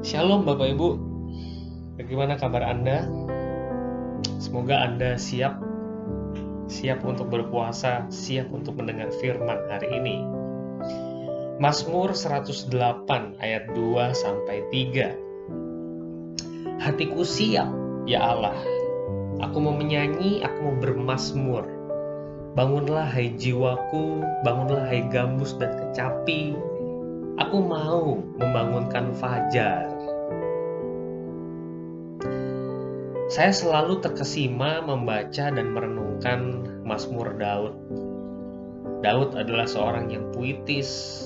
Shalom Bapak Ibu. Bagaimana kabar Anda? Semoga Anda siap siap untuk berpuasa, siap untuk mendengar firman hari ini. Mazmur 108 ayat 2 sampai 3. Hatiku siap, ya Allah. Aku mau menyanyi, aku mau bermasmur. Bangunlah hai jiwaku, bangunlah hai gambus dan kecapi. Aku mau membangunkan fajar. Saya selalu terkesima membaca dan merenungkan Mazmur Daud. Daud adalah seorang yang puitis.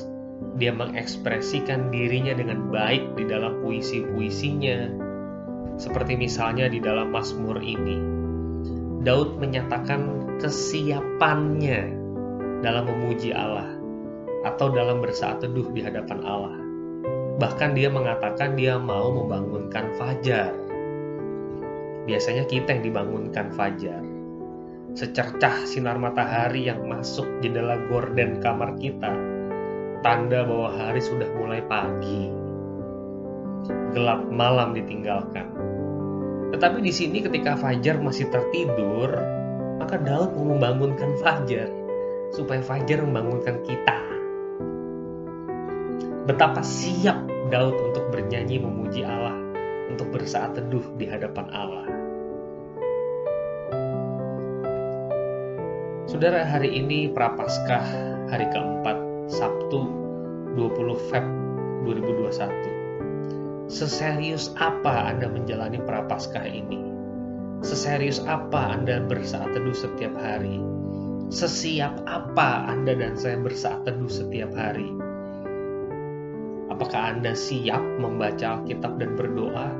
Dia mengekspresikan dirinya dengan baik di dalam puisi-puisinya. Seperti misalnya di dalam Mazmur ini. Daud menyatakan kesiapannya dalam memuji Allah atau dalam bersaat teduh di hadapan Allah. Bahkan dia mengatakan dia mau membangunkan fajar. Biasanya kita yang dibangunkan fajar. Secercah sinar matahari yang masuk jendela gorden kamar kita, tanda bahwa hari sudah mulai pagi. Gelap malam ditinggalkan. Tetapi di sini ketika Fajar masih tertidur, maka Daud mau membangunkan Fajar supaya Fajar membangunkan kita. Betapa siap Daud untuk bernyanyi memuji Allah, untuk bersaat teduh di hadapan Allah. Saudara, hari ini Prapaskah hari keempat, Sabtu 20 Feb 2021. Seserius apa Anda menjalani Prapaskah ini? Seserius apa Anda bersaat teduh setiap hari? Sesiap apa Anda dan saya bersaat teduh setiap hari? Apakah Anda siap membaca Alkitab dan berdoa?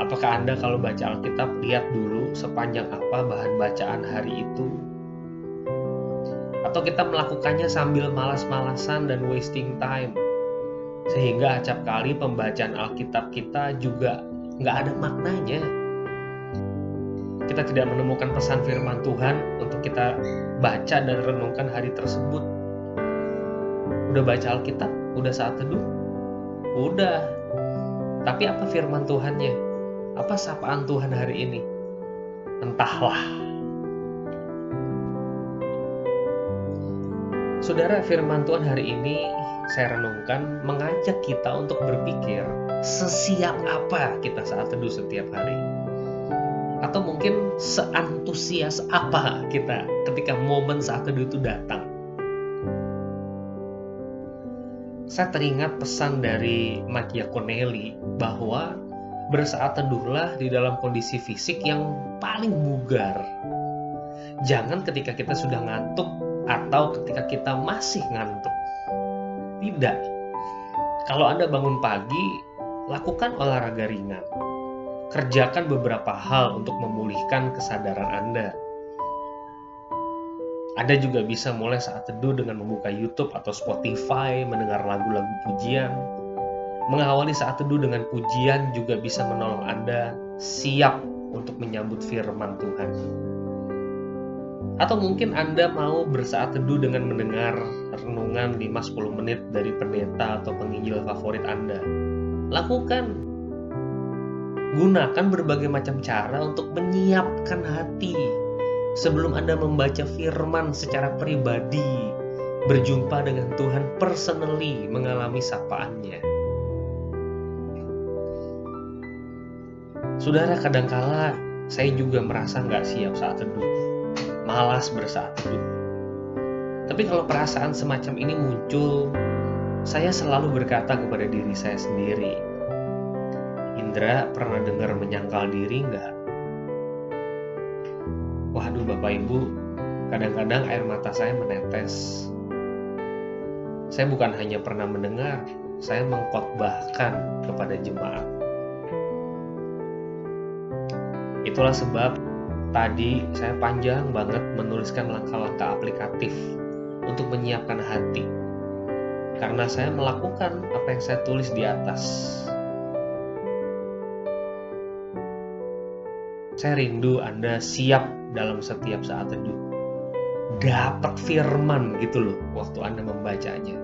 Apakah Anda kalau baca Alkitab lihat dulu sepanjang apa bahan bacaan hari itu? Atau kita melakukannya sambil malas-malasan dan wasting time? Sehingga acap kali pembacaan Alkitab kita juga nggak ada maknanya. Kita tidak menemukan pesan firman Tuhan untuk kita baca dan renungkan hari tersebut. Udah baca Alkitab, Udah saat teduh? Udah. Tapi apa firman Tuhannya? Apa sapaan Tuhan hari ini? Entahlah. Saudara, firman Tuhan hari ini saya renungkan mengajak kita untuk berpikir sesiap apa kita saat teduh setiap hari. Atau mungkin seantusias apa kita ketika momen saat teduh itu datang saya teringat pesan dari Machiavelli bahwa bersaat teduhlah di dalam kondisi fisik yang paling bugar. Jangan ketika kita sudah ngantuk atau ketika kita masih ngantuk. Tidak. Kalau Anda bangun pagi, lakukan olahraga ringan. Kerjakan beberapa hal untuk memulihkan kesadaran Anda anda juga bisa mulai saat teduh dengan membuka YouTube atau Spotify, mendengar lagu-lagu pujian. Mengawali saat teduh dengan pujian juga bisa menolong Anda siap untuk menyambut firman Tuhan. Atau mungkin Anda mau bersaat teduh dengan mendengar renungan 5-10 menit dari pendeta atau penginjil favorit Anda. Lakukan. Gunakan berbagai macam cara untuk menyiapkan hati sebelum Anda membaca firman secara pribadi, berjumpa dengan Tuhan personally, mengalami sapaannya. Saudara, kadangkala saya juga merasa nggak siap saat teduh, malas bersaat teduh. Tapi kalau perasaan semacam ini muncul, saya selalu berkata kepada diri saya sendiri, Indra pernah dengar menyangkal diri nggak? Waduh Bapak Ibu, kadang-kadang air mata saya menetes. Saya bukan hanya pernah mendengar, saya mengkhotbahkan kepada jemaat. Itulah sebab tadi saya panjang banget menuliskan langkah-langkah aplikatif untuk menyiapkan hati. Karena saya melakukan apa yang saya tulis di atas. Saya rindu Anda siap dalam setiap saat teduh. Dapat firman gitu loh waktu Anda membacanya.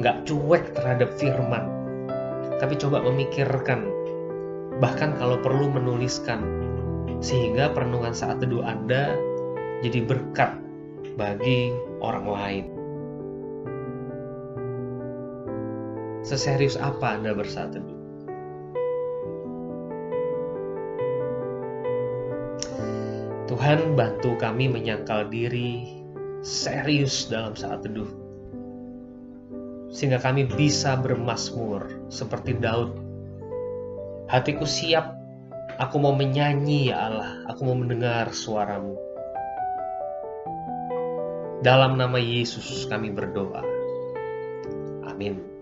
Nggak cuek terhadap firman. tapi coba memikirkan, bahkan kalau perlu menuliskan, sehingga perenungan saat teduh Anda jadi berkat bagi orang lain. Seserius apa Anda bersaat teduh? Tuhan bantu kami menyangkal diri serius dalam saat teduh. Sehingga kami bisa bermasmur seperti Daud. Hatiku siap, aku mau menyanyi ya Allah, aku mau mendengar suaramu. Dalam nama Yesus kami berdoa. Amin.